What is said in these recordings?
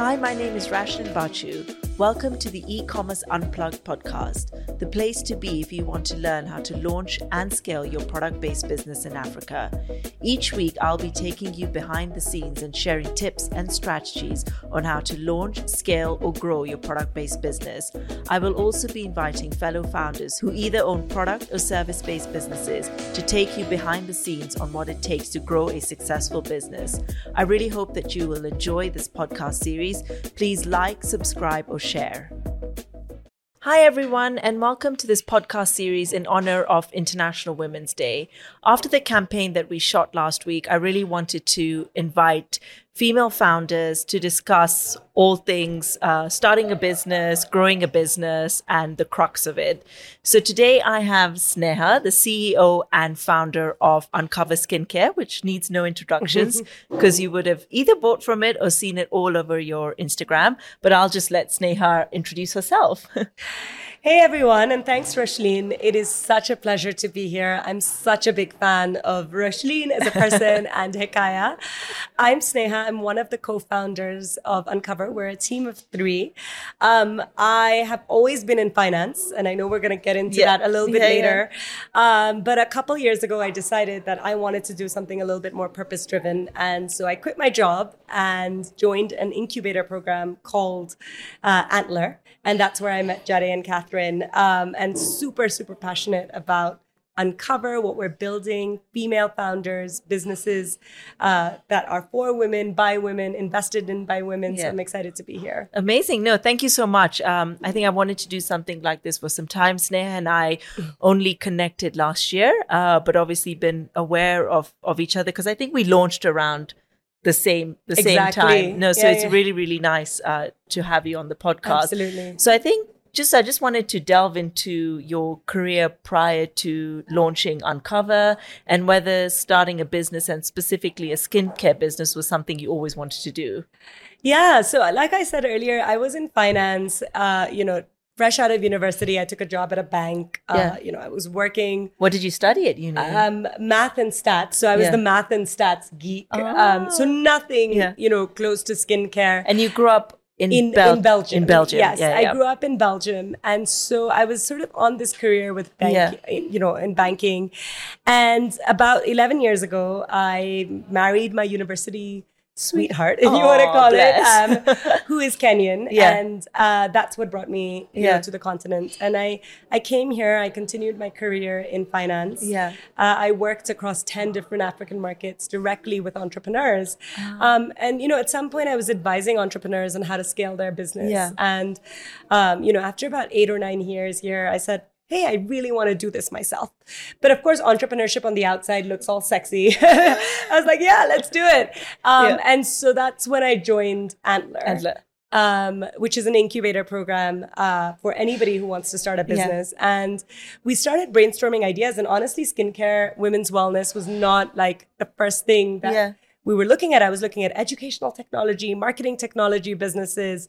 Hi, my name is Rashlin Bachu. Welcome to the e-commerce unplugged podcast, the place to be if you want to learn how to launch and scale your product-based business in Africa. Each week I'll be taking you behind the scenes and sharing tips and strategies on how to launch, scale or grow your product-based business. I will also be inviting fellow founders who either own product or service-based businesses to take you behind the scenes on what it takes to grow a successful business. I really hope that you will enjoy this podcast series. Please like, subscribe or share. Hi, everyone, and welcome to this podcast series in honor of International Women's Day. After the campaign that we shot last week, I really wanted to invite female founders to discuss all things uh, starting a business, growing a business, and the crux of it. So today I have Sneha, the CEO and founder of Uncover Skincare, which needs no introductions because you would have either bought from it or seen it all over your Instagram. But I'll just let Sneha introduce herself. Hey everyone, and thanks, Rashlin. It is such a pleasure to be here. I'm such a big fan of Rashlin as a person and Hikaya. I'm Sneha. I'm one of the co-founders of Uncover. We're a team of three. Um, I have always been in finance, and I know we're going to get into Yeah. that a little bit Yeah, later. Um, but a couple years ago, I decided that I wanted to do something a little bit more purpose-driven, and so I quit my job and joined an incubator program called uh, Antler, and that's where I met Jade and Catherine, um, and super, super passionate about uncover what we're building female founders businesses uh, that are for women by women invested in by women so i'm excited to be here Amazing. No, thank you so much. Um, I think I wanted to do something like this for some time. Sneha and I only connected last year, uh, but obviously been aware of, of each other because I think we launched around the same the same time. No, so Yeah, it's yeah. really really nice uh, to have you on the podcast. absolutely So I think just I just wanted to delve into your career prior to launching Uncover and whether starting a business and specifically a skincare business was something you always wanted to do. Yeah. So, like I said earlier, I was in finance. Uh, you know, fresh out of university, I took a job at a bank. Uh, Yeah. You know, I was working What did you study at uni? um, math and stats. So I was Yeah. the math and stats geek. Um, so nothing, Yeah. you know, close to skincare. and you grew up in, in, Bel- in Belgium. In Belgium, Yes, yeah, I yeah. grew up in Belgium, and so I was sort of on this career with bank, Yeah. you know, in banking. And about eleven years ago, I married my university sweetheart, if you want to call bless. it, um, who is Kenyan, Yeah. and uh, that's what brought me Yeah. know, to the continent. And I I came here. I continued my career in finance. Yeah. Uh, I worked across 10 different African markets directly with entrepreneurs. Ah. Um, and, you know, at some point I was advising entrepreneurs on how to scale their business. Yeah. And, um, you know, after about eight or nine years here, I said, Hey, I really want to do this myself. But of course, entrepreneurship on the outside looks all sexy. I was like, yeah, let's do it. Um, Yeah. And so that's when I joined Antler Antler. um, which is an incubator program uh, for anybody who wants to start a business. And we started brainstorming ideas. And honestly, skincare, women's wellness was not like the first thing that Yeah. We were looking at. I was looking at educational technology, marketing technology businesses.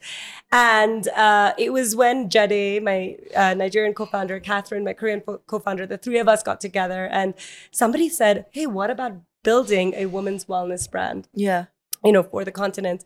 And uh, it was when Jade, my uh, Nigerian co founder, Catherine, my Korean co founder, the three of us got together. And somebody said, Hey, what about building a women's wellness brand? Yeah. you know, for the continent.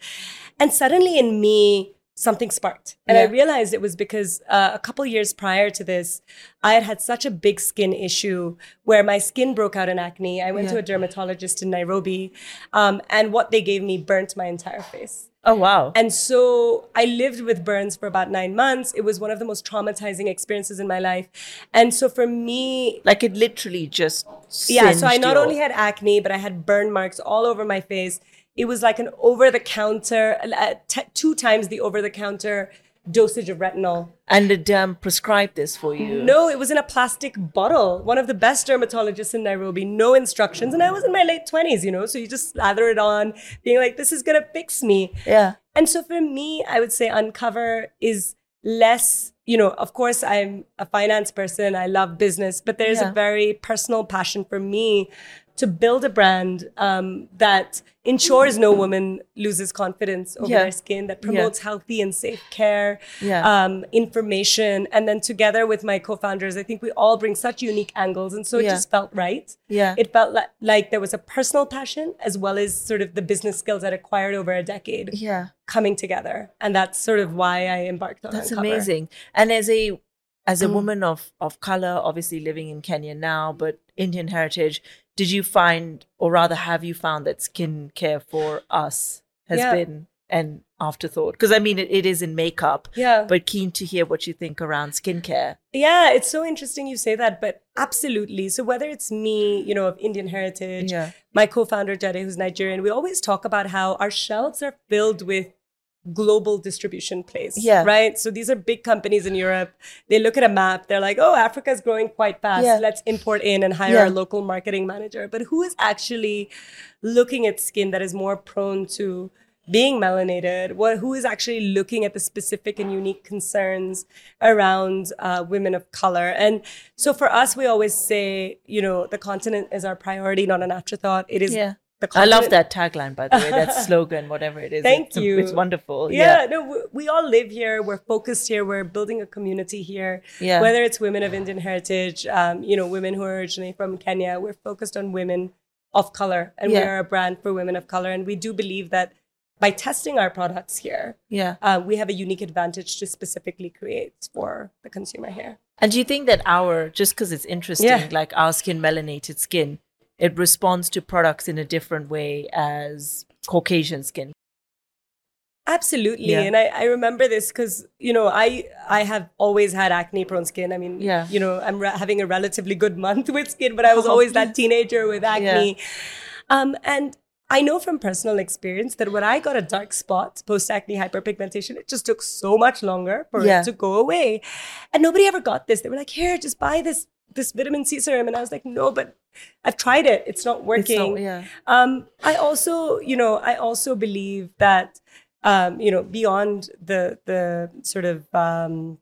And suddenly in me, something sparked. And I realized it was because uh, a couple years prior to this, I had had such a big skin issue where my skin broke out in acne. I went to a dermatologist in Nairobi, um, and what they gave me burnt my entire face. Oh wow. And so I lived with burns for about nine months. It was one of the most traumatizing experiences in my life. And so for me, like it literally just yeah, so I not your- only had acne, but I had burn marks all over my face. It was like an over the counter, uh, t- two times the over the counter dosage of retinol. and the derm prescribed this for you. No, it was in a plastic bottle. One of the best dermatologists in Nairobi, no instructions. And I was in my late 20s, you know, so you just slather it on, being like, this is going to fix me. Yeah. And so for me, I would say Uncover is less, you know, of course, I'm a finance person, I love business, but there's Yeah. a very personal passion for me to build a brand um, that ensures no woman loses confidence over Yeah. their skin, that promotes healthy and safe care, Yeah. um, information. And then together with my co founders, I think we all bring such unique angles. And so it Yeah. just felt right. Yeah. It felt li- like there was a personal passion as well as sort of the business skills I'd acquired over a decade yeah. coming together. And that's sort of why I embarked on that. That's Uncover. amazing. And as a as a Mm. woman of of color, obviously living in Kenya now, but Indian heritage, did you find, or rather, have you found that skincare for us has Yeah. been an afterthought? Because I mean, it, it is in makeup, Yeah. but keen to hear what you think around skincare. Yeah, it's so interesting you say that, but absolutely. So whether it's me, you know, of Indian heritage, Yeah. my co-founder Jade, who's Nigerian, we always talk about how our shelves are filled with global distribution plays. Yeah. Right. So these are big companies in Europe. They look at a map. They're like, oh, Africa's growing quite fast. Yeah. Let's import in and hire Yeah. a local marketing manager. But who is actually looking at skin that is more prone to being melanated? What who is actually looking at the specific and unique concerns around uh, women of color? And so for us, we always say, you know, the continent is our priority, not an afterthought. It is Yeah. I love that tagline, by the way. That slogan, whatever it is. Thank it's, you. It's wonderful. yeah, no, we, we all live here. We're focused here. We're building a community here. Yeah. Whether it's women of Indian heritage, um, you know, women who are originally from Kenya, we're focused on women of color, and Yeah. we're a brand for women of color. And we do believe that by testing our products here, Yeah. uh, we have a unique advantage to specifically create for the consumer here. And do you think that our, just because it's interesting, Yeah. like our skin, melanated skin, it responds to products in a different way as Caucasian skin? Absolutely, Yeah. and I, I remember this because you know I I have always had acne prone skin. I mean, Yeah. you know I'm re- having a relatively good month with skin, but I was always that teenager with acne. Um, and I know from personal experience that when I got a dark spot post acne hyperpigmentation, it just took so much longer for Yeah. it to go away, and nobody ever got this. They were like, "Here, just buy this this vitamin C serum," and I was like, "No, but I've tried it. It's not It's working." not- yeah. Um, I also, you know, I also believe that, um, you know, beyond the the sort of um,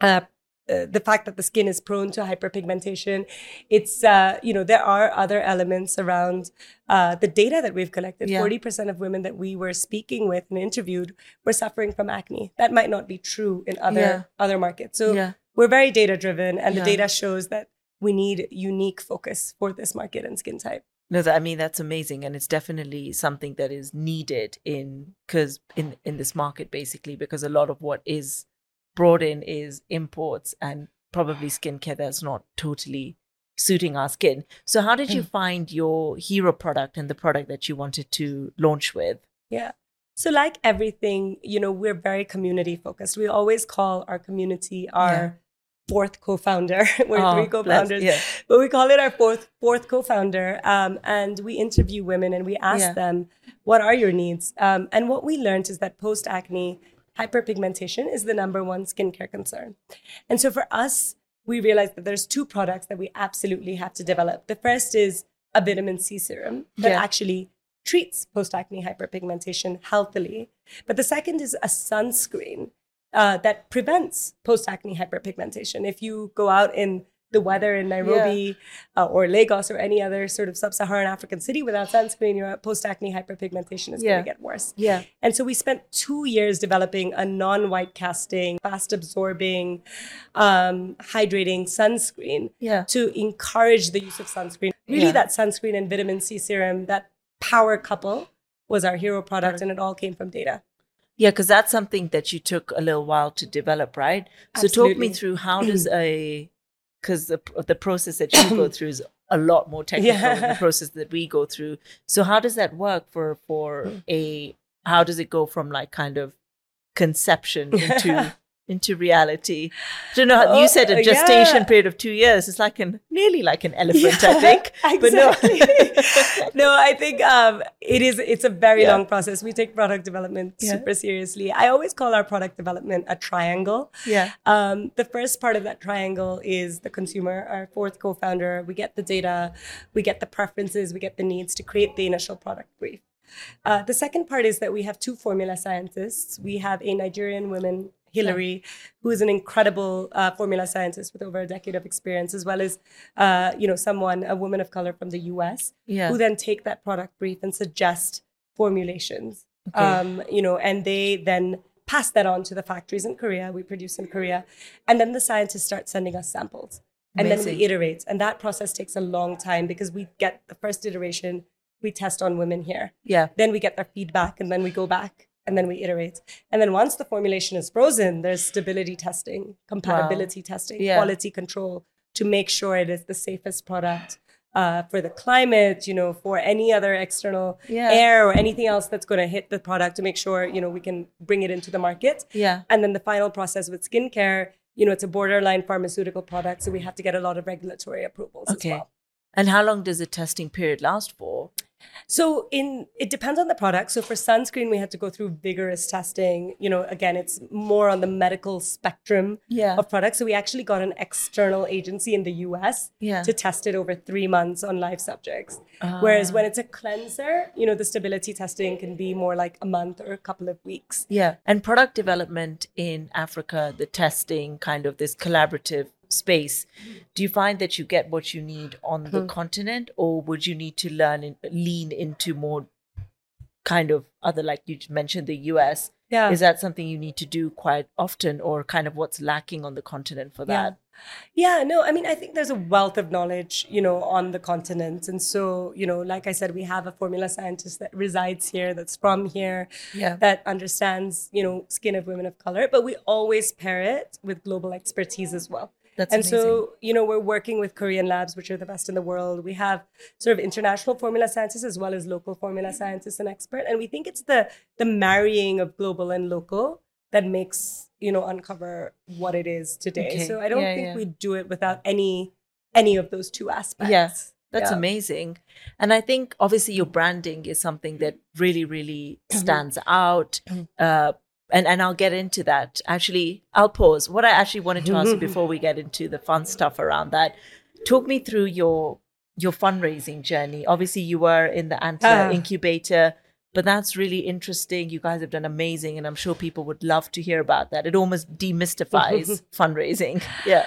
uh, uh, the fact that the skin is prone to hyperpigmentation, it's uh, you know there are other elements around uh, the data that we've collected. Yeah. Forty percent of women that we were speaking with and interviewed were suffering from acne. That might not be true in other Yeah. other markets. So Yeah. we're very data driven, and the data shows that we need unique focus for this market and skin type. No, that, I mean that's amazing, and it's definitely something that is needed in because in in this market basically because a lot of what is brought in is imports and probably skincare that's not totally suiting our skin. So, how did you mm. find your hero product and the product that you wanted to launch with? Yeah. So, like everything, you know, we're very community focused. We always call our community our. Fourth co-founder. we're Oh, three co-founders, yeah. but we call it our fourth fourth co-founder. Um, and we interview women and we ask Yeah. them, "What are your needs?" Um, and what we learned is that post acne hyperpigmentation is the number one skincare concern. And so for us, we realized that there's two products that we absolutely have to develop. The first is a vitamin C serum that Yeah. actually treats post acne hyperpigmentation healthily. But the second is a sunscreen uh, that prevents post acne hyperpigmentation. If you go out in the weather in Nairobi uh, or Lagos or any other sort of sub Saharan African city without sunscreen, your post acne hyperpigmentation is Yeah. going to get worse. Yeah. And so we spent two years developing a non white casting, fast absorbing, um, hydrating sunscreen Yeah. to encourage the use of sunscreen. Really, Yeah. that sunscreen and vitamin C serum, that power couple was our hero product, and it all came from data. Yeah, because that's something that you took a little while to develop, right? Absolutely. So talk me through how does a because the the process that you go through is a lot more technical than the process that we go through. So how does that work for for mm. a how does it go from like kind of conception into into reality? I don't know. Oh, you said a gestation yeah. period of two years. It's like an nearly like an elephant, I think. But no. exactly. no, I think um, it is. It's a very Yeah. long process. We take product development Yeah. super seriously. I always call our product development a triangle. yeah. Um, the first part of that triangle is the consumer, our fourth co-founder. We get the data, we get the preferences, we get the needs to create the initial product brief. Uh, the second part is that we have two formula scientists. We have a Nigerian woman Hillary, who is an incredible uh, formula scientist with over a decade of experience, as well as uh, you know someone, a woman of color from the U.S., Yeah. who then take that product brief and suggest formulations. Okay. Um, you know, and they then pass that on to the factories in Korea. We produce in Korea, and then the scientists start sending us samples, and then Amazing. we iterate, and that process takes a long time because we get the first iteration, we test on women here, yeah. then we get their feedback, and then we go back. And then we iterate. And then once the formulation is frozen, there's stability testing, compatibility testing, Yeah. quality control to make sure it is the safest product uh, for the climate, you know, for any other external Yeah. air or anything else that's going to hit the product to make sure, you know, we can bring it into the market. Yeah. And then the final process with skincare, you know, it's a borderline pharmaceutical product. So we have to get a lot of regulatory approvals Okay. as well. And how long does the testing period last for? So in it depends on the product. So for sunscreen, we had to go through vigorous testing. You know, again, it's more on the medical spectrum Yeah. of products. So we actually got an external agency in the US Yeah. to test it over three months on live subjects. Whereas Ah. when it's a cleanser, you know, the stability testing can be more like a month or a couple of weeks. Yeah. And product development in Africa, the testing, kind of this collaborative space, do you find that you get what you need on the Hmm. continent or would you need to learn and lean into more kind of other, like you mentioned, the US? Yeah. Is that something you need to do quite often or kind of what's lacking on the continent for Yeah. that? Yeah, no, I mean, I think there's a wealth of knowledge, you know, on the continent. And so, you know, like I said, we have a formula scientist that resides here, that's from here, Yeah. that understands, you know, skin of women of color, but we always pair it with global expertise as well. That's and amazing. so, you know, we're working with Korean labs, which are the best in the world. We have sort of international formula scientists as well as local formula scientists and expert. And we think it's the the marrying of global and local that makes, you know, uncover what it is today. Okay. So I don't Yeah, think yeah. we do it without any any of those two aspects. Yes. That's Yeah. amazing. And I think obviously your branding is something that really, really stands out. Uh, and, and I'll get into that. Actually, I'll pause. What I actually wanted to ask you before we get into the fun stuff around that, talk me through your your fundraising journey. Obviously, you were in the Antler Ah. incubator, but that's really interesting. You guys have done amazing, and I'm sure people would love to hear about that. It almost demystifies fundraising. Yeah.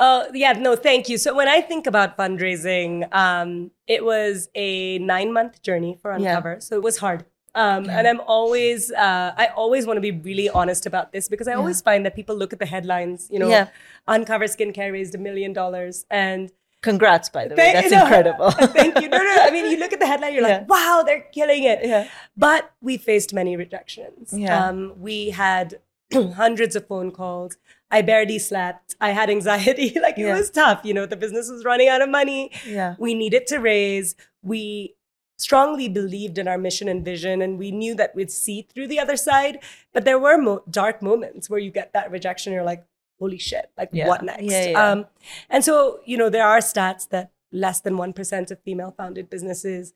Oh, yeah, no, thank you. So when I think about fundraising, um, it was a nine month journey for Yeah. Uncover. So it was hard. Um, Yeah. And I'm always, uh, I always want to be really honest about this because I always find that people look at the headlines, you know, Yeah. Uncover Skincare raised a million dollars. And Congrats, by the way. That's no, incredible. Thank you. No, no, I mean, you look at the headline, you're Yeah. like, wow, they're killing it. Yeah. But we faced many rejections. Yeah. Um, we had hundreds of phone calls. I barely slept. I had anxiety. like it Yeah. was tough. You know, the business was running out of money. Yeah. We needed to raise. We strongly believed in our mission and vision, and we knew that we'd see through the other side. But there were mo- dark moments where you get that rejection. You're like, holy shit, like Yeah. what next? Yeah, yeah. Um, and so, you know, there are stats that less than 1% of female founded businesses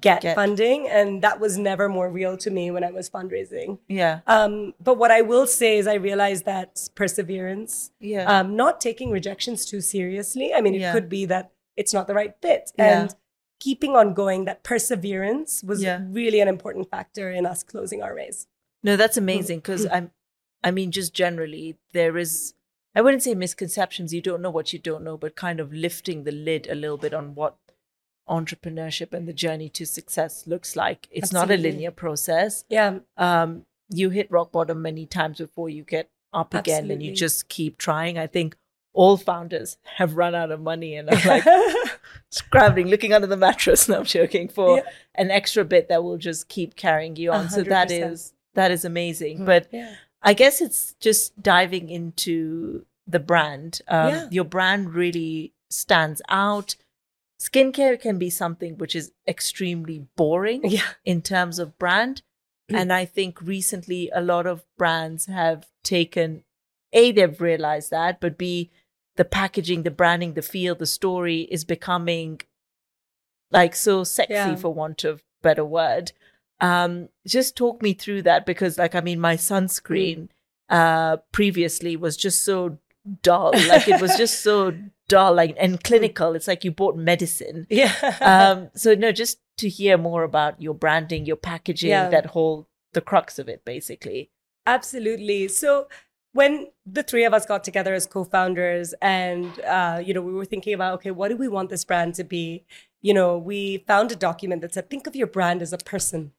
get, Get. funding. And that was never more real to me when I was fundraising. Yeah. Um, but what I will say is I realized that perseverance, Yeah. um, not taking rejections too seriously. I mean, it Yeah. could be that it's not the right fit. Yeah. And keeping on going, that perseverance was Yeah. really an important factor in us closing our raise. No, that's amazing because I'm, I mean, just generally, there is, I wouldn't say misconceptions. You don't know what you don't know, but kind of lifting the lid a little bit on what entrepreneurship and the journey to success looks like. It's not a linear process. Yeah. Um, you hit rock bottom many times before you get up again and you just keep trying. I think all founders have run out of money and are like scrabbling, looking under the mattress. No, I'm joking for Yeah. an extra bit that will just keep carrying you on. So hundred that is that is amazing. But yeah. I guess it's just diving into the brand. Um, Yeah. Your brand really stands out. Skincare can be something which is extremely boring Yeah. in terms of brand. And I think recently a lot of brands have taken A, they've realized that, but B, the packaging, the branding, the feel, the story is becoming like so sexy Yeah. for want of better word. Um, just talk me through that because like I mean my sunscreen uh previously was just so dull. Like it was just so dull like and clinical. It's like you bought medicine Yeah. um so no just to hear more about your branding your packaging Yeah. that whole the crux of it basically Absolutely. So when the three of us got together as co-founders and uh, you know we were thinking about okay what do we want this brand to be? You know we found a document that said think of your brand as a person.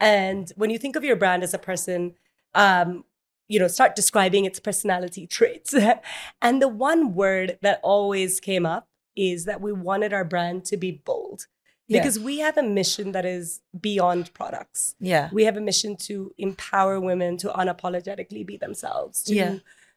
And when you think of your brand as a person um, you know start describing its personality traits. And the one word that always came up is that we wanted our brand to be bold Yeah. because we have a mission that is beyond products Yeah. we have a mission to empower women to unapologetically be themselves to Yeah.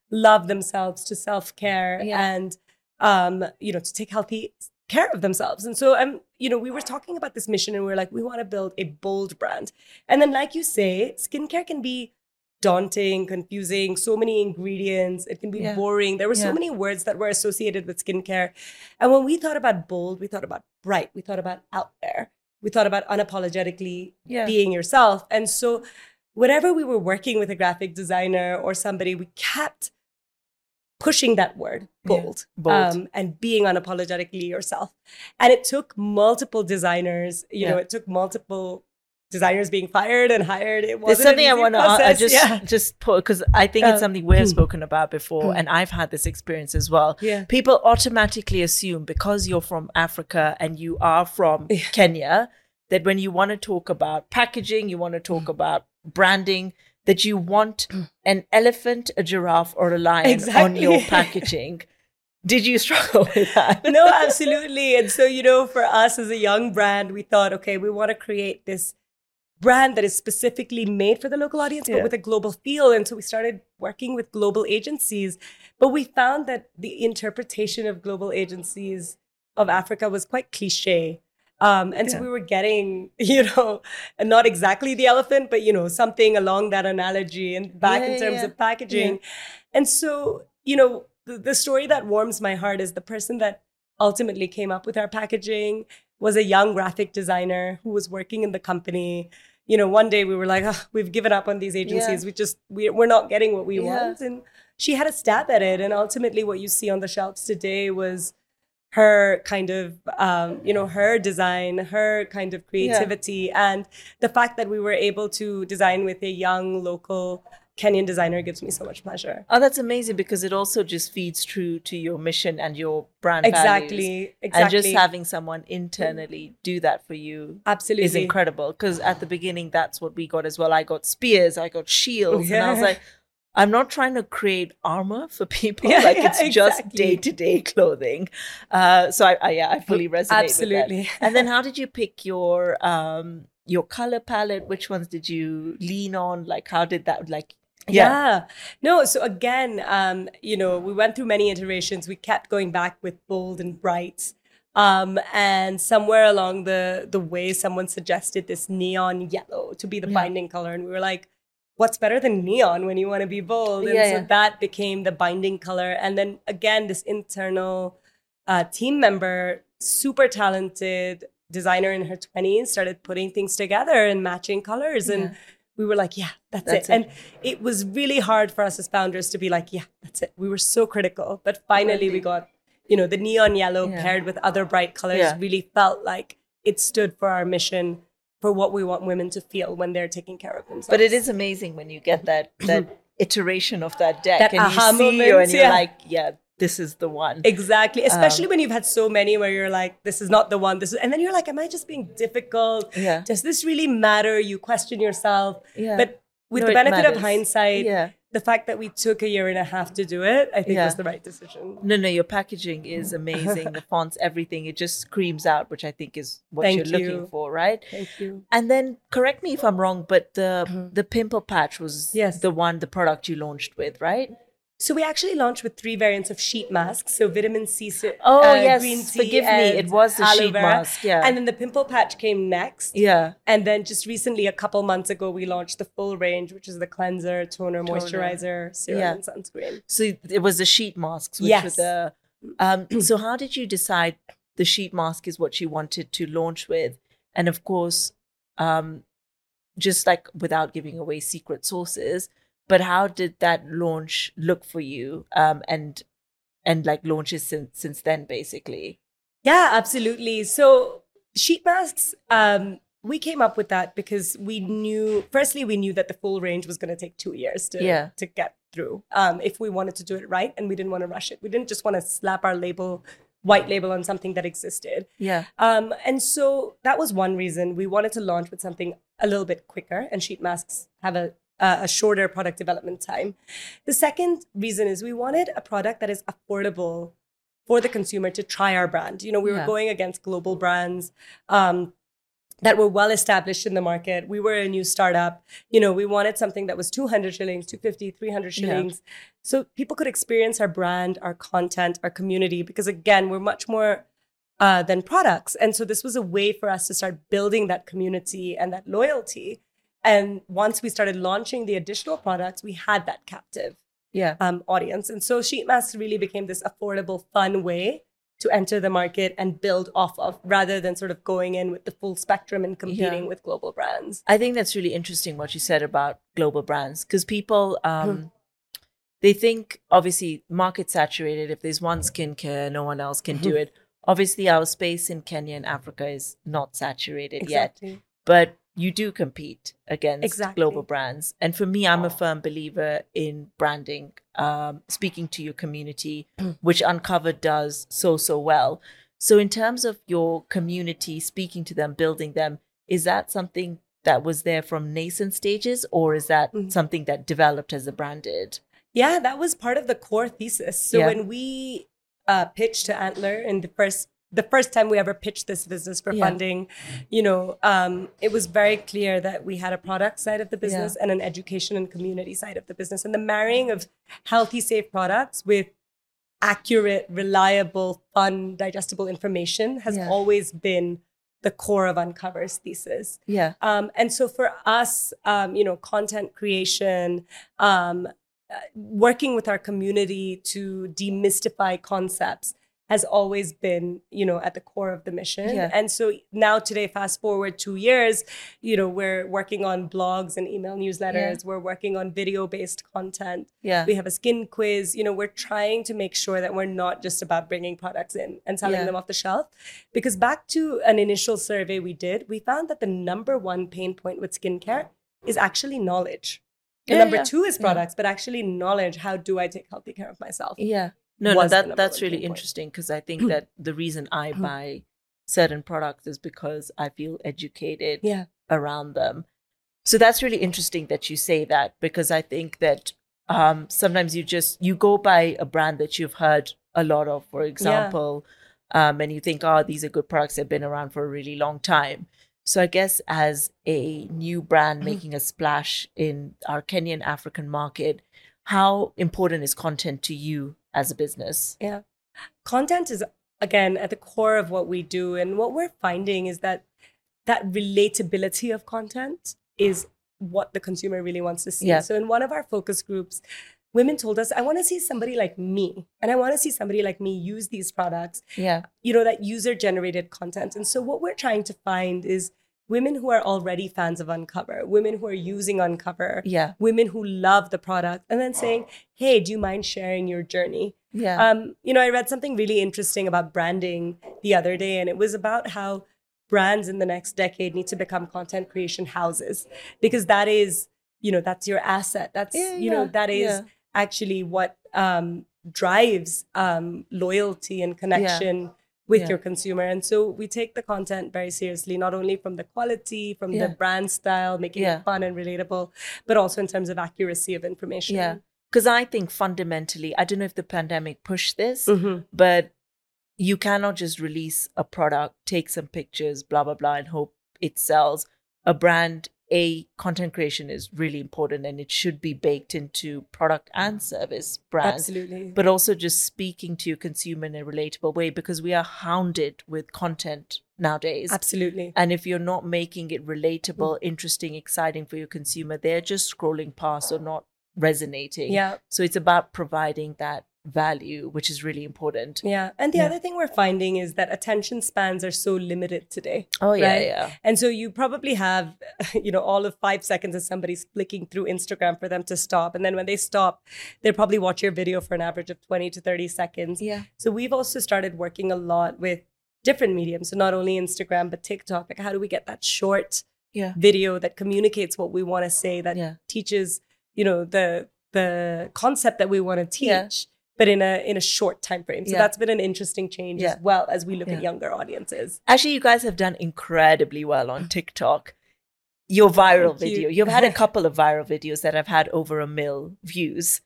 love themselves to self-care Yeah. and um you know to take healthy care of themselves and so um you know we were talking about this mission and we are like we want to build a bold brand and then like you say skincare can be daunting confusing so many ingredients it can be Yeah. boring there were Yeah. so many words that were associated with skincare and when we thought about bold we thought about bright we thought about out there we thought about unapologetically Yeah. being yourself. And so, whenever we were working with a graphic designer or somebody, we kept pushing that word Yeah, bold, bold. Um, and being unapologetically yourself. And it took multiple designers, you know, it took multiple designers being fired and hired. It wasn't something I want to I process. just yeah. just put because I think it's Uh, something we have hmm. spoken about before, Hmm. and I've had this experience as well. Yeah. People automatically assume because you're from Africa and you are from Yeah. Kenya that when you want to talk about packaging, you want to talk Hmm. about branding, that you want an elephant, a giraffe, or a lion on your packaging. Did you struggle with that? no, absolutely. And so, you know, for us as a young brand, we thought, okay, we want to create this brand that is specifically made for the local audience, Yeah. but with a global feel. And so we started working with global agencies. But we found that the interpretation of global agencies of Africa was quite cliche. Um, and so we were getting, you know, not exactly the elephant, but, you know, something along that analogy and back Yeah, in terms yeah. of packaging. And so, you know, the, the story that warms my heart is the person that ultimately came up with our packaging was a young graphic designer who was working in the company. You know, one day we were like, "Ugh, we've given up on these agencies. We just, we, we're not getting what we Yeah. want. And she had a stab at it. And ultimately, what you see on the shelves today was her kind of, um, you know, her design, her kind of creativity, and the fact that we were able to design with a young local Kenyan designer gives me so much pleasure. Oh, that's amazing because it also just feeds true to your mission and your brand values. Exactly. Exactly. And just having someone internally do that for you absolutely is incredible. Because at the beginning, that's what we got as well. I got spears, I got shields, and I was like, I'm not trying to create armor for people. Yeah, like yeah, it's just day to day clothing. Uh, so I, I, yeah, I fully resonate. With that. Absolutely. And then, how did you pick your um your color palette? Which ones did you lean on? Like, how did that like? Yeah. No, so again, um, you know, we went through many iterations. We kept going back with bold and bright. Um, and somewhere along the the way, someone suggested this neon yellow to be the Yeah. binding color. And we were like, what's better than neon when you want to be bold? And Yeah, so yeah. that became the binding color. And then again, this internal uh, team member, super talented designer in her 20s, started putting things together and matching colors. And Yeah. We were like, yeah, that's, That's it. it. And it was really hard for us as founders to be like, yeah, that's it. We were so critical. But finally, we got, you know, the neon yellow Yeah. paired with other bright colors Yeah. really felt like it stood for our mission for what we want women to feel when they're taking care of themselves. But it is amazing when you get that that iteration of that deck That and you see you moment, and you're yeah. like, yeah, this is the one. Exactly. Especially Um, when you've had so many where you're like, this is not the one. This is, and then you're like, am I just being difficult? Yeah. Does this really matter? You question yourself. Yeah. But with No, the benefit of hindsight, Yeah. the fact that we took a year and a half to do it, I think Yeah. was the right decision. No, no, your packaging is amazing. the fonts, everything, it just screams out, which I think is what Thank you're looking for, right? Thank you. And then correct me if I'm wrong, but the the pimple patch was Mm-hmm. Yes. the one, the product you launched with, right? So we actually launched with three variants of sheet masks. So vitamin C, si- Oh, uh, yes. green tea, Forgive me. It was the sheet vera. mask, yeah. And then the pimple patch came next. Yeah. And then just recently, a couple months ago, we launched the full range, which is the cleanser, toner, Toner. moisturizer, serum, Yeah. and sunscreen. So it was the sheet masks, which Yes. were the. Um, so how did you decide the sheet mask is what you wanted to launch with, and of course, um, just like without giving away secret sources, but how did that launch look for you? Um, and and like launches since since then, basically. Yeah, absolutely. So sheet masks, um, we came up with that because we knew firstly we knew that the full range was going to take two years to Yeah. to get through um, if we wanted to do it right and we didn't want to rush it we didn't just want to slap our label white label on something that existed Yeah. um, and so that was one reason we wanted to launch with something a little bit quicker and sheet masks have a a a shorter product development time the second reason is we wanted a product that is affordable for the consumer to try our brand you know we were Yeah. going against global brands um, that were well established in the market. We were a new startup. You know, we wanted something that was 200 shillings, 250, 300 Yeah. shillings. So people could experience our brand, our content, our community, because again, we're much more uh, than products. And so this was a way for us to start building that community and that loyalty. And once we started launching the additional products, we had that captive Yeah. um, audience. And so sheet masks really became this affordable, fun way to enter the market and build off of rather than sort of going in with the full spectrum and competing Yeah. with global brands. I think that's really interesting what you said about global brands because people Hmm. um they think obviously market saturated if there's one skincare no one else can Hmm. do it. Obviously our space in Kenya and Africa is not saturated yet, but you do compete against Exactly. global brands. And for me I'm a firm believer in branding um speaking to your community Hmm. which Uncovered does so so well. So in terms of your community speaking to them building them is that something that was there from nascent stages or is that Mhm. something that developed as a brand did Yeah, that was part of the core thesis. So Yeah. when we uh, pitched to Antler in the first the first time we ever pitched this business for Yeah. funding, you know, um, it was very clear that we had a product side of the business and an education and community side of the business, and the marrying of healthy, safe products with accurate, reliable, fun, digestible information has Yeah. always been the core of Uncover's thesis. yeah Um, and so for us, um, you know, content creation, um, uh, working with our community to demystify concepts has always been, you know, at the core of the mission. Yeah. And so now today, fast forward two years, you know, we're working on blogs and email newsletters. Yeah. We're working on video-based content. yeah We have a skin quiz. You know, we're trying to make sure that we're not just about bringing products in and selling Yeah. them off the shelf. Because back to an initial survey we did, we found that the number one pain point with skincare is actually knowledge. Yeah, number yeah, two is yeah. products, but actually knowledge. How do I take healthy care of myself? yeah no no that that's really interesting because i think that the reason i buy certain products is because i feel educated Yeah. around them. So that's really interesting that you say that because I think that um, sometimes you just you go by a brand that you've heard a lot of, for example, um, and you think, oh, these are good products. They've been around for a really long time. So I guess as a new brand making a splash in our Kenyan African market, how important is content to you as a business? Yeah. Content is again at the core of what we do and what we're finding is that that relatability of content is what the consumer really wants to see. Yeah. So in one of our focus groups women told us I want to see somebody like me and I want to see somebody like me use these products Yeah, you know that user generated content and so what we're trying to find is women who are already fans of uncover women who are using uncover yeah, women who love the product and then saying hey do you mind sharing your journey yeah, um, you know, I read something really interesting about branding the other day, and it was about how brands in the next decade need to become content creation houses because that is, you know, that's your asset. That's, Yeah, you know, yeah, that is yeah. actually what um, drives um, loyalty and connection. With Yeah. your consumer. And so we take the content very seriously, not only from the quality, from Yeah. the brand style, making Yeah. it fun and relatable, but also in terms of accuracy of information. yeah. Because I think fundamentally, I don't know if the pandemic pushed this, Mhm. but you cannot just release a product, take some pictures, blah, blah, blah, and hope it sells. A brand, a content creation is really important and it should be baked into product and service brands. Absolutely. But also just speaking to your consumer in a relatable way because we are hounded with content nowadays. Absolutely. And if you're not making it relatable, mm. interesting, exciting for your consumer, they're just scrolling past or not resonating. Yeah. So it's about providing that value, which is really important. Yeah. And the Yeah. other thing we're finding is that attention spans are so limited today. Oh yeah, Right. yeah. And so you probably have, you know, all of five seconds of somebody flicking through Instagram for them to stop. And then when they stop, they probably watch your video for an average of 20 to 30 seconds. Yeah. So we've also started working a lot with different mediums. So not only Instagram, but TikTok. Like, how do we get that short Yeah. video that communicates what we want to say, that Yeah. teaches, you know, the the concept that we want to teach. But in a in a short time frame. So Yeah. that's been an interesting change Yeah. as well as we look Yeah. at younger audiences. Actually, you guys have done incredibly well on TikTok. Your viral Thank you. video, you've had a couple of viral videos that have had over a mil views.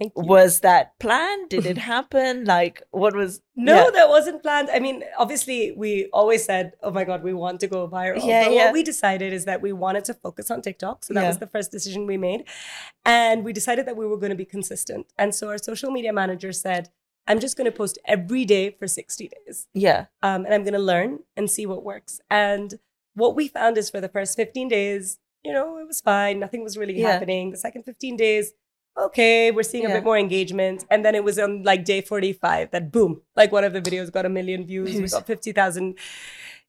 Thank you. Was that planned? Did it happen? Like, what was? No, Yeah. that wasn't planned. I mean, obviously, we always said, "Oh my god, we want to go viral." Yeah, but yeah. what we decided is that we wanted to focus on TikTok, so that Yeah. was the first decision we made, and we decided that we were going to be consistent. And so our social media manager said, "I'm just going to post every day for 60 days, Yeah. um, and I'm going to learn and see what works." And what we found is for the first 15 days, you know, it was fine. Nothing was really happening. The second 15 days, okay, we're seeing a bit more engagement. And then it was on like day 45 that boom, like one of the videos got a million views. We got 50,000,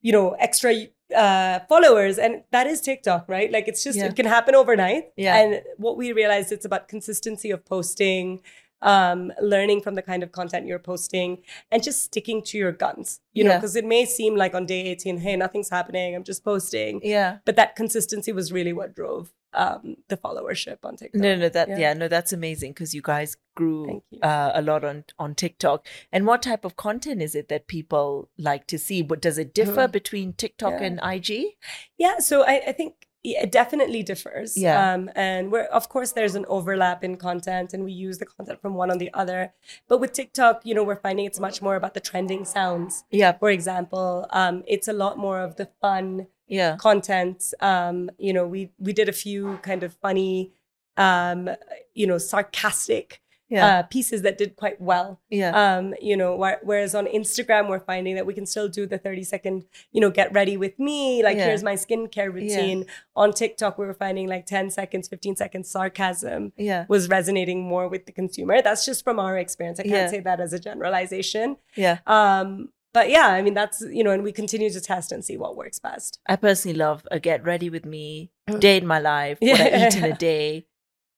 you know, extra uh, followers. And that is TikTok, right? Like it's just, Yeah. it can happen overnight. Yeah. And what we realized it's about consistency of posting, um, learning from the kind of content you're posting and just sticking to your guns, you know, Yeah. because it may seem like on day 18, hey, nothing's happening. I'm just posting. Yeah. But that consistency was really what drove um, the followership on TikTok. No, no, that Yeah. yeah, no, that's amazing because you guys grew you. uh, a lot on on TikTok. And what type of content is it that people like to see? What does it differ Mhm. between TikTok Yeah. and IG? Yeah, so I, I think it definitely differs. Yeah. Um, and we're of course there's an overlap in content and we use the content from one on the other. But with TikTok, you know, we're finding it's much more about the trending sounds. Yeah, For example, um, it's a lot more of the fun yeah, content. Um, you know, we we did a few kind of funny, um, you know, sarcastic yeah, uh, pieces that did quite well. yeah, Um, you know, wh- whereas on Instagram, we're finding that we can still do the 30 second, you know, get ready with me. Like, Yeah. here's my skincare routine. On TikTok, we were finding like 10 seconds, 15 seconds sarcasm yeah, was resonating more with the consumer. That's just from our experience. I can't Yeah. say that as a generalization. yeah. Um, but yeah, I mean, that's, you know, and we continue to test and see what works best. I personally love a get ready with me, day in my life, what I eat in a day,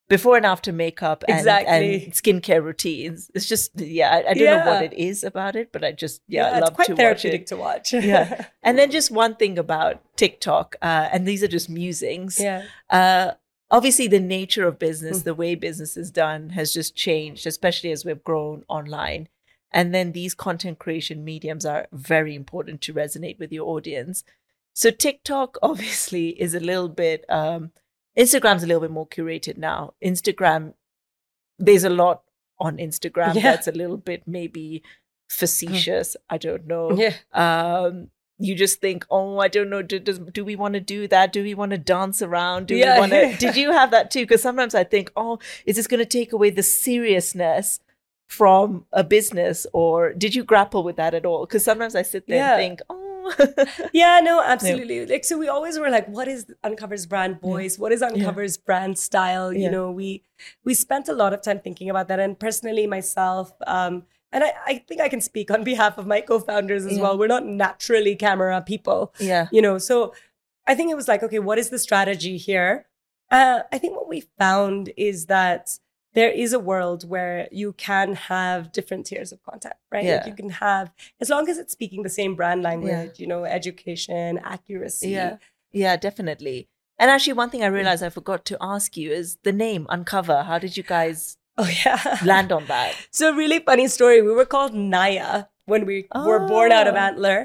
before and after makeup, and, Exactly. and skincare routines. It's just yeah, I, I don't know what it is about it, but I just yeah, I it's love quite to watch therapeutic it. to watch. Yeah. And then just one thing about TikTok, uh, and these are just musings. yeah. Uh, obviously, the nature of business, Mm. the way business is done, has just changed, especially as we've grown online. And then these content creation mediums are very important to resonate with your audience. So TikTok obviously is a little bit. Um, Instagram's a little bit more curated now. Instagram, there's a lot on Instagram Yeah. that's a little bit maybe facetious. I don't know Yeah. um you just think oh i don't know do, does, do we want to do that do we want to dance around do Yeah. we want to did you have that too because sometimes i think oh is this going to take away the seriousness from a business or did you grapple with that at all because sometimes i sit there Yeah. and think oh Yeah, no, absolutely. Like, so we always were like, what is Uncover's brand voice? What is Uncover's brand style? Yeah. You know, we we spent a lot of time thinking about that. And personally, myself, um, and I, I think I can speak on behalf of my co-founders as Yeah. well. We're not naturally camera people, yeah you know. So I think it was like, okay, what is the strategy here? Uh, I think what we found is that there is a world where you can have different tiers of content, right? Yeah. Like you can have, as long as it's speaking the same brand language, you know, education, accuracy. yeah yeah definitely and actually one thing i mm. realized i forgot to ask you is the name uncover how did you guys Oh, yeah. land on that So, really funny story. We were called Naya when we were born out of Oh. Antler.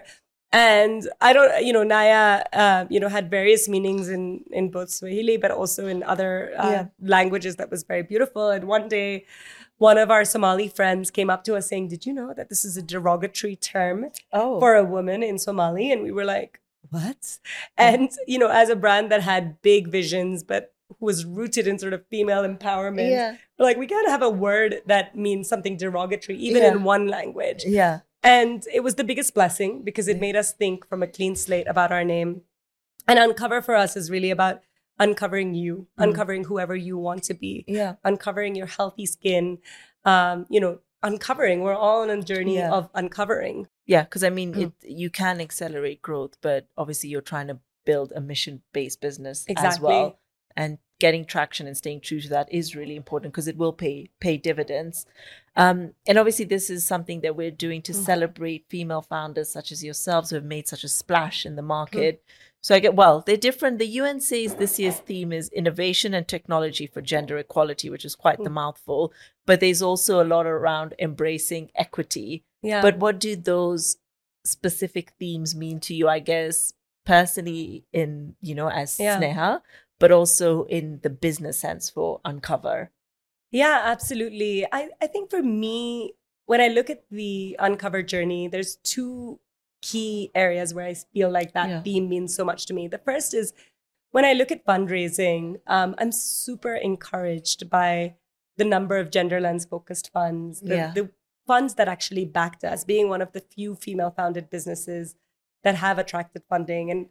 And I don't, you know, Naya, uh, you know, had various meanings in in both Swahili, but also in other uh, Yeah. languages that was very beautiful. And one day, one of our Somali friends came up to us saying, "Did you know that this is a derogatory term oh for a woman in Somali?" And we were like, "What?" And you know, as a brand that had big visions, but who was rooted in sort of female empowerment, yeah we're like, we gotta have a word that means something derogatory, even Yeah. in one language. yeah And it was the biggest blessing because it made us think from a clean slate about our name. And Uncover for us is really about uncovering you, Mm. uncovering whoever you want to be, yeah uncovering your healthy skin, um, you know, uncovering. We're all on a journey Yeah. of uncovering. Yeah, because I mean, Mm. it you can accelerate growth, but obviously you're trying to build a mission-based business as well. and getting traction and staying true to that is really important because it will pay pay dividends. Um, and obviously, this is something that we're doing to mm. celebrate female founders such as yourselves who have made such a splash in the market. Mm. So I get well, they're different. The UN says this year's theme is innovation and technology for gender equality, which is quite mm. the mouthful. But there's also a lot around embracing equity. Yeah. But what do those specific themes mean to you? I guess personally, in you know, as yeah. Sneha, but also in the business sense for Uncover. Yeah, absolutely. I, I think for me, when I look at the Uncover journey, there's two key areas where I feel like that yeah. theme means so much to me. The first is when I look at fundraising, um, I'm super encouraged by the number of gender lens focused funds, the, yeah. the funds that actually backed us, being one of the few female founded businesses that have attracted funding. And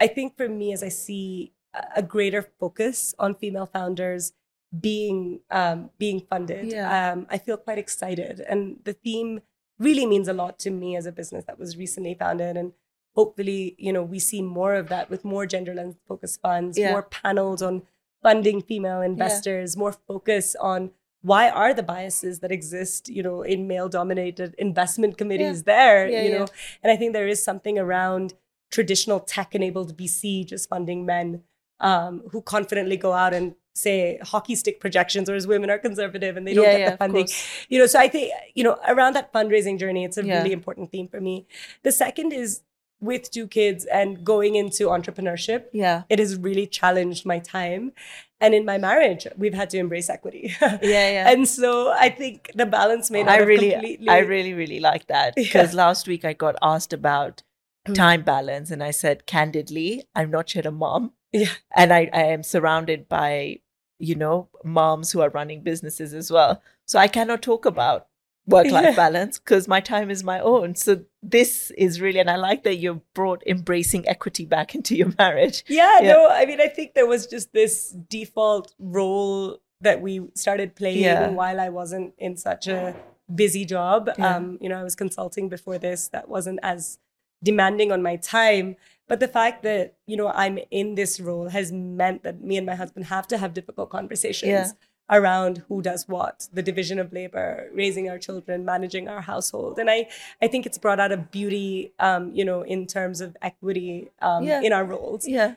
I think for me, as I see a greater focus on female founders being um, being funded, yeah. um, I feel quite excited. And the theme really means a lot to me as a business that was recently founded and hopefully you know we see more of that with more gender lens focused funds yeah. more panels on funding female investors yeah. more focus on why are the biases that exist you know in male dominated investment committees there you know and i think there is something around traditional tech enabled vc just funding men um, who confidently go out and say hockey stick projections or as women are conservative and they don't yeah, get yeah, the funding. you know so i think you know around that fundraising journey it's a yeah. really important theme for me. The second is with two kids and going into entrepreneurship yeah. it has really challenged my time. And in my marriage we've had to embrace equity. Yeah yeah. And so i think the balance made i really completely... i really really like that because last week i got asked about mm. time balance and i said candidly i'm not yet a mom. Yeah. And I, I am surrounded by you know, moms who are running businesses as well. So I cannot talk about work life yeah. balance because my time is my own. So this is really, and I like that you brought embracing equity back into your marriage. Yeah, yeah, no, I mean, I think there was just this default role that we started playing yeah. while I wasn't in such a busy job. Um, you know, I was consulting before this that wasn't as demanding on my time. But the fact that, you know, I'm in this role has meant that me and my husband have to have difficult conversations yeah. around who does what, the division of labor, raising our children, managing our household. And I, I think it's brought out a beauty, um, you know, in terms of equity um, yeah. in our roles. Yeah.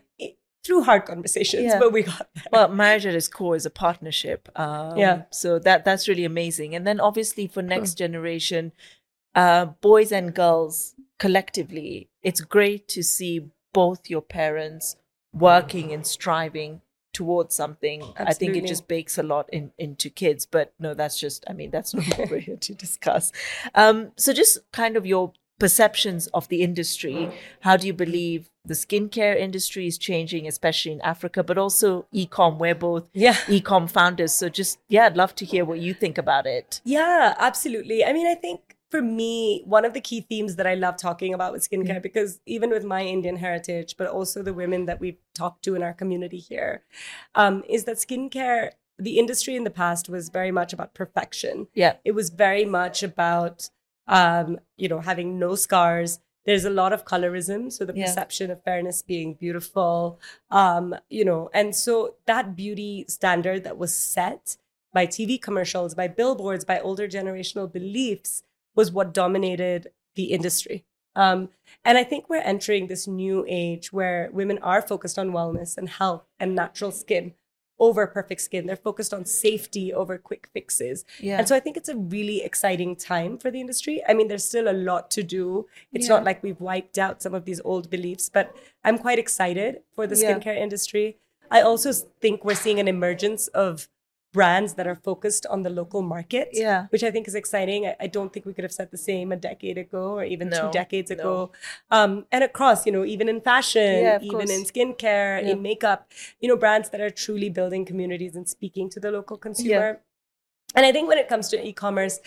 through hard conversations, yeah. but we got there. Well, marriage at its core is a partnership. Um, yeah. So that that's really amazing. And then obviously for next generation, uh, boys and girls collectively, it's great to see both your parents working and striving towards something. Absolutely. I think it just bakes a lot in, into kids. But no, that's just, I mean, that's not what we're here to discuss. Um, so, just kind of your perceptions of the industry. How do you believe the skincare industry is changing, especially in Africa, but also ecom? We're both yeah. ecom founders. So, just, yeah, I'd love to hear what you think about it. Yeah, absolutely. I mean, I think for me, one of the key themes that I love talking about with skincare, mm-hmm. because even with my Indian heritage, but also the women that we've talked to in our community here, um, is that skincare, the industry in the past was very much about perfection. Yeah. It was very much about, um, you know, having no scars. There's a lot of colorism, so the yeah. perception of fairness being beautiful, um, you know, and so that beauty standard that was set by TV commercials, by billboards, by older generational beliefs was what dominated the industry. Um, and I think we're entering this new age where women are focused on wellness and health and natural skin over perfect skin. They're focused on safety over quick fixes. Yeah. And so I think it's a really exciting time for the industry. I mean, there's still a lot to do. It's yeah. not like we've wiped out some of these old beliefs, but I'm quite excited for the skincare yeah. industry. I also think we're seeing an emergence of brands that are focused on the local market. Yeah. Which I think is exciting. I, I don't think we could have said the same a decade ago or even no, two decades ago. Um, and across, you know, even in fashion, yeah, even course. in skincare, yeah. in makeup, you know, brands that are truly building communities and speaking to the local consumer. Yeah. And I think when it comes to e-commerce,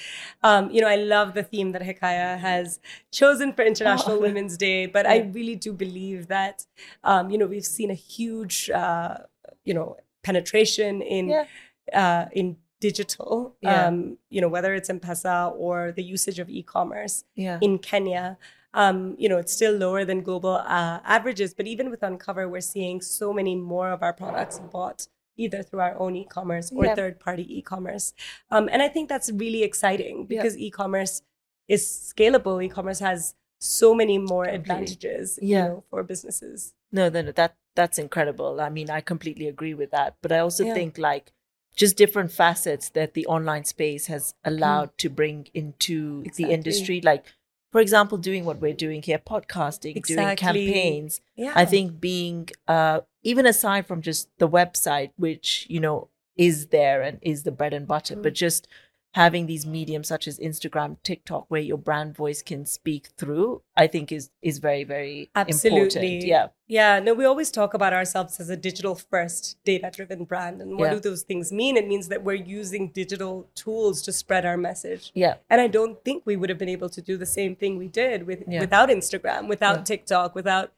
um, you know, I love the theme that Hikaya has chosen for International oh. Women's Day. But I really do believe that, um, you know, we've seen a huge, uh, you know, penetration in uh, in digital, Yeah. um, you know, whether it's M-Pesa or the usage of e-commerce Yeah. in Kenya, um, you know, it's still lower than global uh, averages. But even with Uncover, we're seeing so many more of our products bought either through our own e-commerce or Yeah. third-party e-commerce. Um, and I think that's really exciting because e-commerce is scalable. E-commerce has so many more Totally. advantages, Yeah. you know, for businesses. No, no, no, that that's incredible. I mean, I completely agree with that. But I also think like just different facets that the online space has allowed to bring into Mm. Exactly. the industry. Like, for example, doing what we're doing here, podcasting, doing campaigns. Yeah, I think being uh even aside from just the website, which, you know, is there and is the bread and butter, Mm. but just having these mediums such as Instagram, TikTok, where your brand voice can speak through, I think is is very, very Absolutely. important. Yeah. Yeah, no, we always talk about ourselves as a digital first, data driven brand. And what Yeah. do those things mean? It means that we're using digital tools to spread our message. Yeah. And I don't think we would have been able to do the same thing we did with Yeah. without Instagram, without Yeah. TikTok, without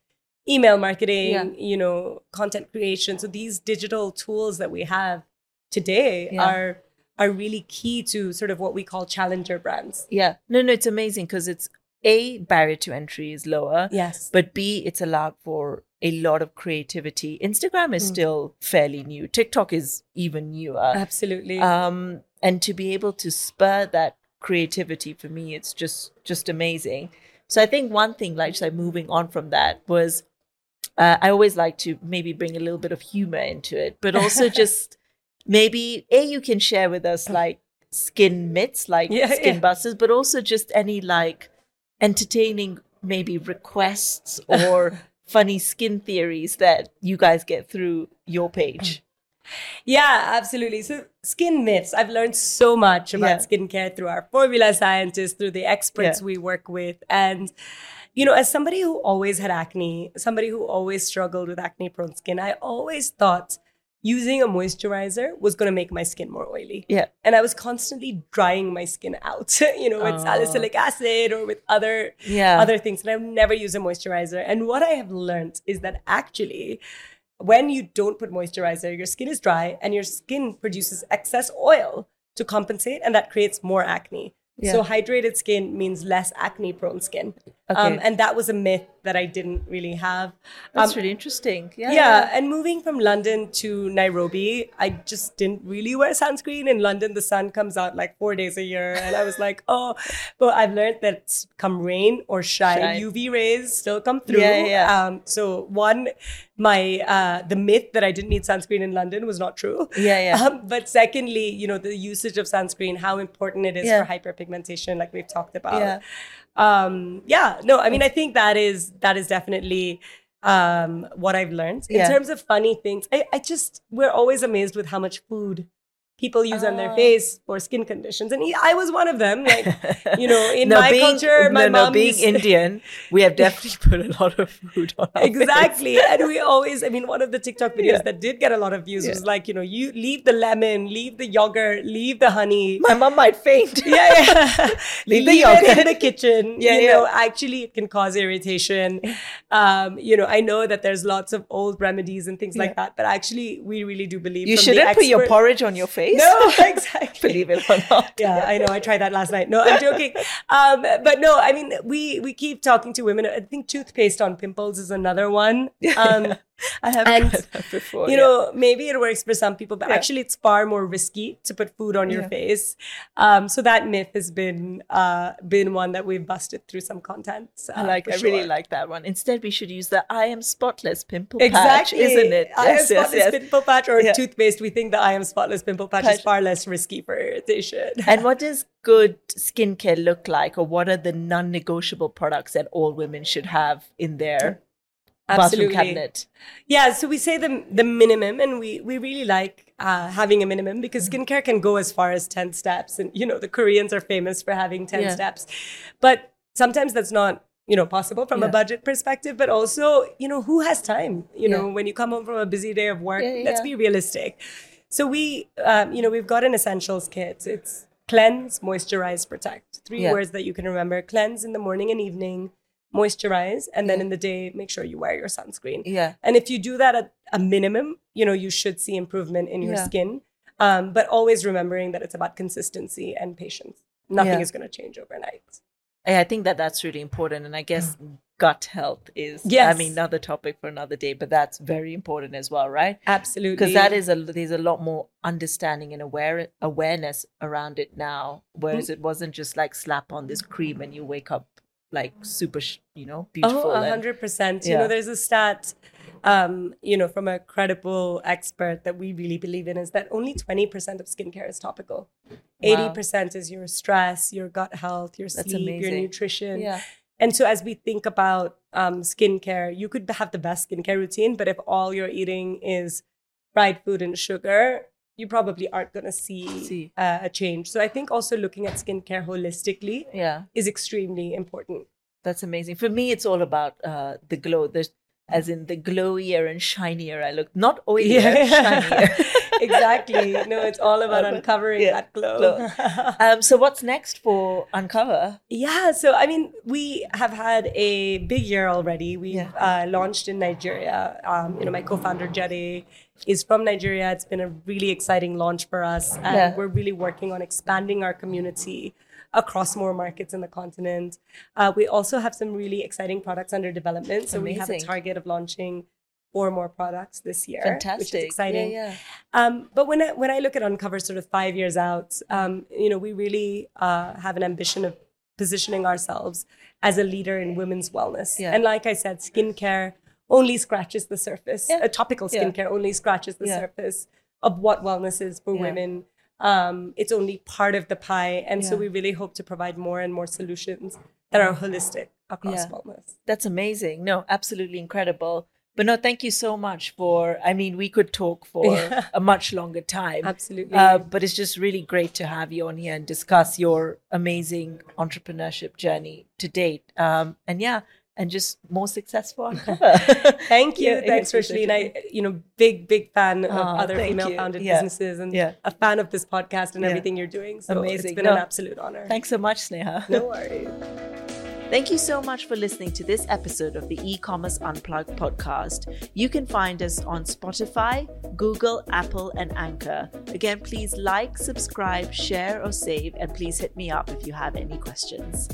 email marketing, you know, content creation. So these digital tools that we have today are are really key to sort of what we call challenger brands. Yeah. No, no, it's amazing because it's A, barrier to entry is lower, Yes. but B, it's allowed for a lot of creativity. Instagram is Mm. still fairly new. TikTok is even newer. Absolutely. Um, and to be able to spur that creativity for me, it's just just amazing. So I think one thing, like just like moving on from that, was uh, I always like to maybe bring a little bit of humor into it, but also just maybe a you can share with us like skin myths, like Yeah, skin yeah. busters, but also just any like entertaining maybe requests or funny skin theories that you guys get through your page. Yeah, absolutely. So, skin myths. I've learned so much about Yeah. skincare through our formula scientists, through the experts we work with. And, you know, as somebody who always had acne, somebody who always struggled with acne prone skin, I always thought using a moisturizer was going to make my skin more oily. Yeah. And I was constantly drying my skin out, you know, with Oh. salicylic acid or with other Yeah. other things. And I've never used a moisturizer. And what I have learned is that actually, when you don't put moisturizer, your skin is dry and your skin produces excess oil to compensate, and that creates more acne. Yeah. So hydrated skin means less acne prone skin. Um, and that was a myth that I didn't really have. That's Um, really interesting. Yeah. yeah, and moving from London to Nairobi, I just didn't really wear sunscreen. In London, the sun comes out like four days a year, and I was like, oh. But I've learned that come rain or shine, Shine. UV rays still come through. Yeah, yeah. Um, so one, my uh, the myth that I didn't need sunscreen in London was not true. Yeah, yeah. Um, but secondly, you know, the usage of sunscreen, how important it is Yeah. for hyperpigmentation, like we've talked about Yeah. Um yeah no i mean i think that is that is definitely um what i've learned in Yeah. terms of funny things I, I just we're always amazed with how much food people use on their Ah. face for skin conditions and i was one of them like you know in No, my being- culture my no, no, being Indian, we have definitely put a lot of food on our face. exactly and we always i mean one of the tiktok videos Yeah. that did get a lot of views Yeah. was like you know you leave the lemon leave the yogurt leave the honey My mom might faint. yeah, yeah. Leave the it in the kitchen. Yeah, you yeah. know, actually, it can cause irritation. Um, you know, I know that there's lots of old remedies and things like that, but actually, we really do believe You shouldn't put your porridge on your face. No, exactly. Believe it or not. Yeah, I know. I tried that last night. No, I'm joking. Um, but no, I mean, we we keep talking to women. I think toothpaste on pimples is another one. Um, I have And, tried that before. you yeah. know, maybe it works for some people, but Yeah. actually, it's far more risky to put food on your Yeah. face. Um, so that myth has been uh, been one that we've busted through some content. Uh, I like. I really like that one. Instead, we should use the "I am spotless" pimple patch, isn't it? I am spotless pimple patch or toothpaste. We think the I am spotless pimple patch, is far less risky for irritation. And what does good skincare look like, or what are the non-negotiable products that all women should have in their bathroom Absolutely. cabinet? Yeah, so we say the the minimum, and we we really like uh, having a minimum because Mm-hmm. skincare can go as far as ten steps, and you know the Koreans are famous for having ten Yeah. steps, but sometimes that's not you know possible from a budget perspective. But also, you know, who has time? You know, when you come home from a busy day of work, Yeah, yeah, let's be realistic. So we, um, you know, we've got an essentials kit. It's cleanse, moisturize, protect. Three Yeah. words that you can remember: cleanse in the morning and evening. Moisturize, and then Yeah. in the day, make sure you wear your sunscreen. Yeah, And if you do that at a minimum, you know, you should see improvement in your Yeah. skin. Um, but always remembering that it's about consistency and patience. Nothing Yeah. is going to change overnight. Yeah, I think that that's really important. And I guess gut health is, I mean, another topic for another day, but that's very important as well, right? Absolutely. Because that is a, there's a lot more understanding and aware, awareness around it now, whereas Mm. it wasn't just like slap on this cream and you wake up like super, you know, beautiful. Oh, and- hundred percent. You Yeah. know, there's a stat, um, you know, from a credible expert that we really believe in is that only twenty percent of skincare is topical. Wow. Eighty percent is your stress, your gut health, your sleep, your nutrition. Yeah. And so, as we think about um, skincare, you could have the best skincare routine, but if all you're eating is fried food and sugar, you probably aren't going to see, See. Uh, a change. So, I think also looking at skincare holistically Yeah. is extremely important. That's amazing. For me, it's all about uh, the glow. There's, as in the glowier and shinier I look, not oilier, shinier. exactly. No, it's all about uncovering yeah, that glow. glow. um, so what's next for Uncover? yeah. So, I mean, we have had a big year already. We've Yeah. uh, launched in Nigeria. Um, you know, my co-founder Jade is from Nigeria. It's been a really exciting launch for us, and Yeah. we're really working on expanding our community across more markets in the continent. Uh, we also have some really exciting products under development. So we have a target of launching four more products this year, Fantastic. which is exciting. Yeah, yeah. Um, but when I, when I look at Uncover sort of five years out, um, you know, we really uh, have an ambition of positioning ourselves as a leader in women's wellness. Yeah. And like I said, skincare only scratches the surface. Yeah. Uh, topical skincare only scratches the surface of what wellness is for women. Um, it's only part of the pie. And so we really hope to provide more and more solutions that are holistic across wellness. That's amazing. No, absolutely incredible. But no, thank you so much for. I mean, we could talk for Yeah. a much longer time. Absolutely. Uh, but it's just really great to have you on here and discuss your amazing entrepreneurship journey to date. Um, and yeah, and just more successful Uncover. Thank you. Yeah, Thanks, yes, Rishlene. I, you know, big, big fan of Aw, other female you. founded Yeah. businesses and Yeah. a fan of this podcast and Yeah. everything you're doing. So Amazing. it's been No. an absolute honor. Thanks so much, Sneha. No worries. Thank you so much for listening to this episode of the e-commerce unplugged podcast. You can find us on Spotify, Google, Apple, and Anchor. Again, please like, subscribe, share, or save, and please hit me up if you have any questions.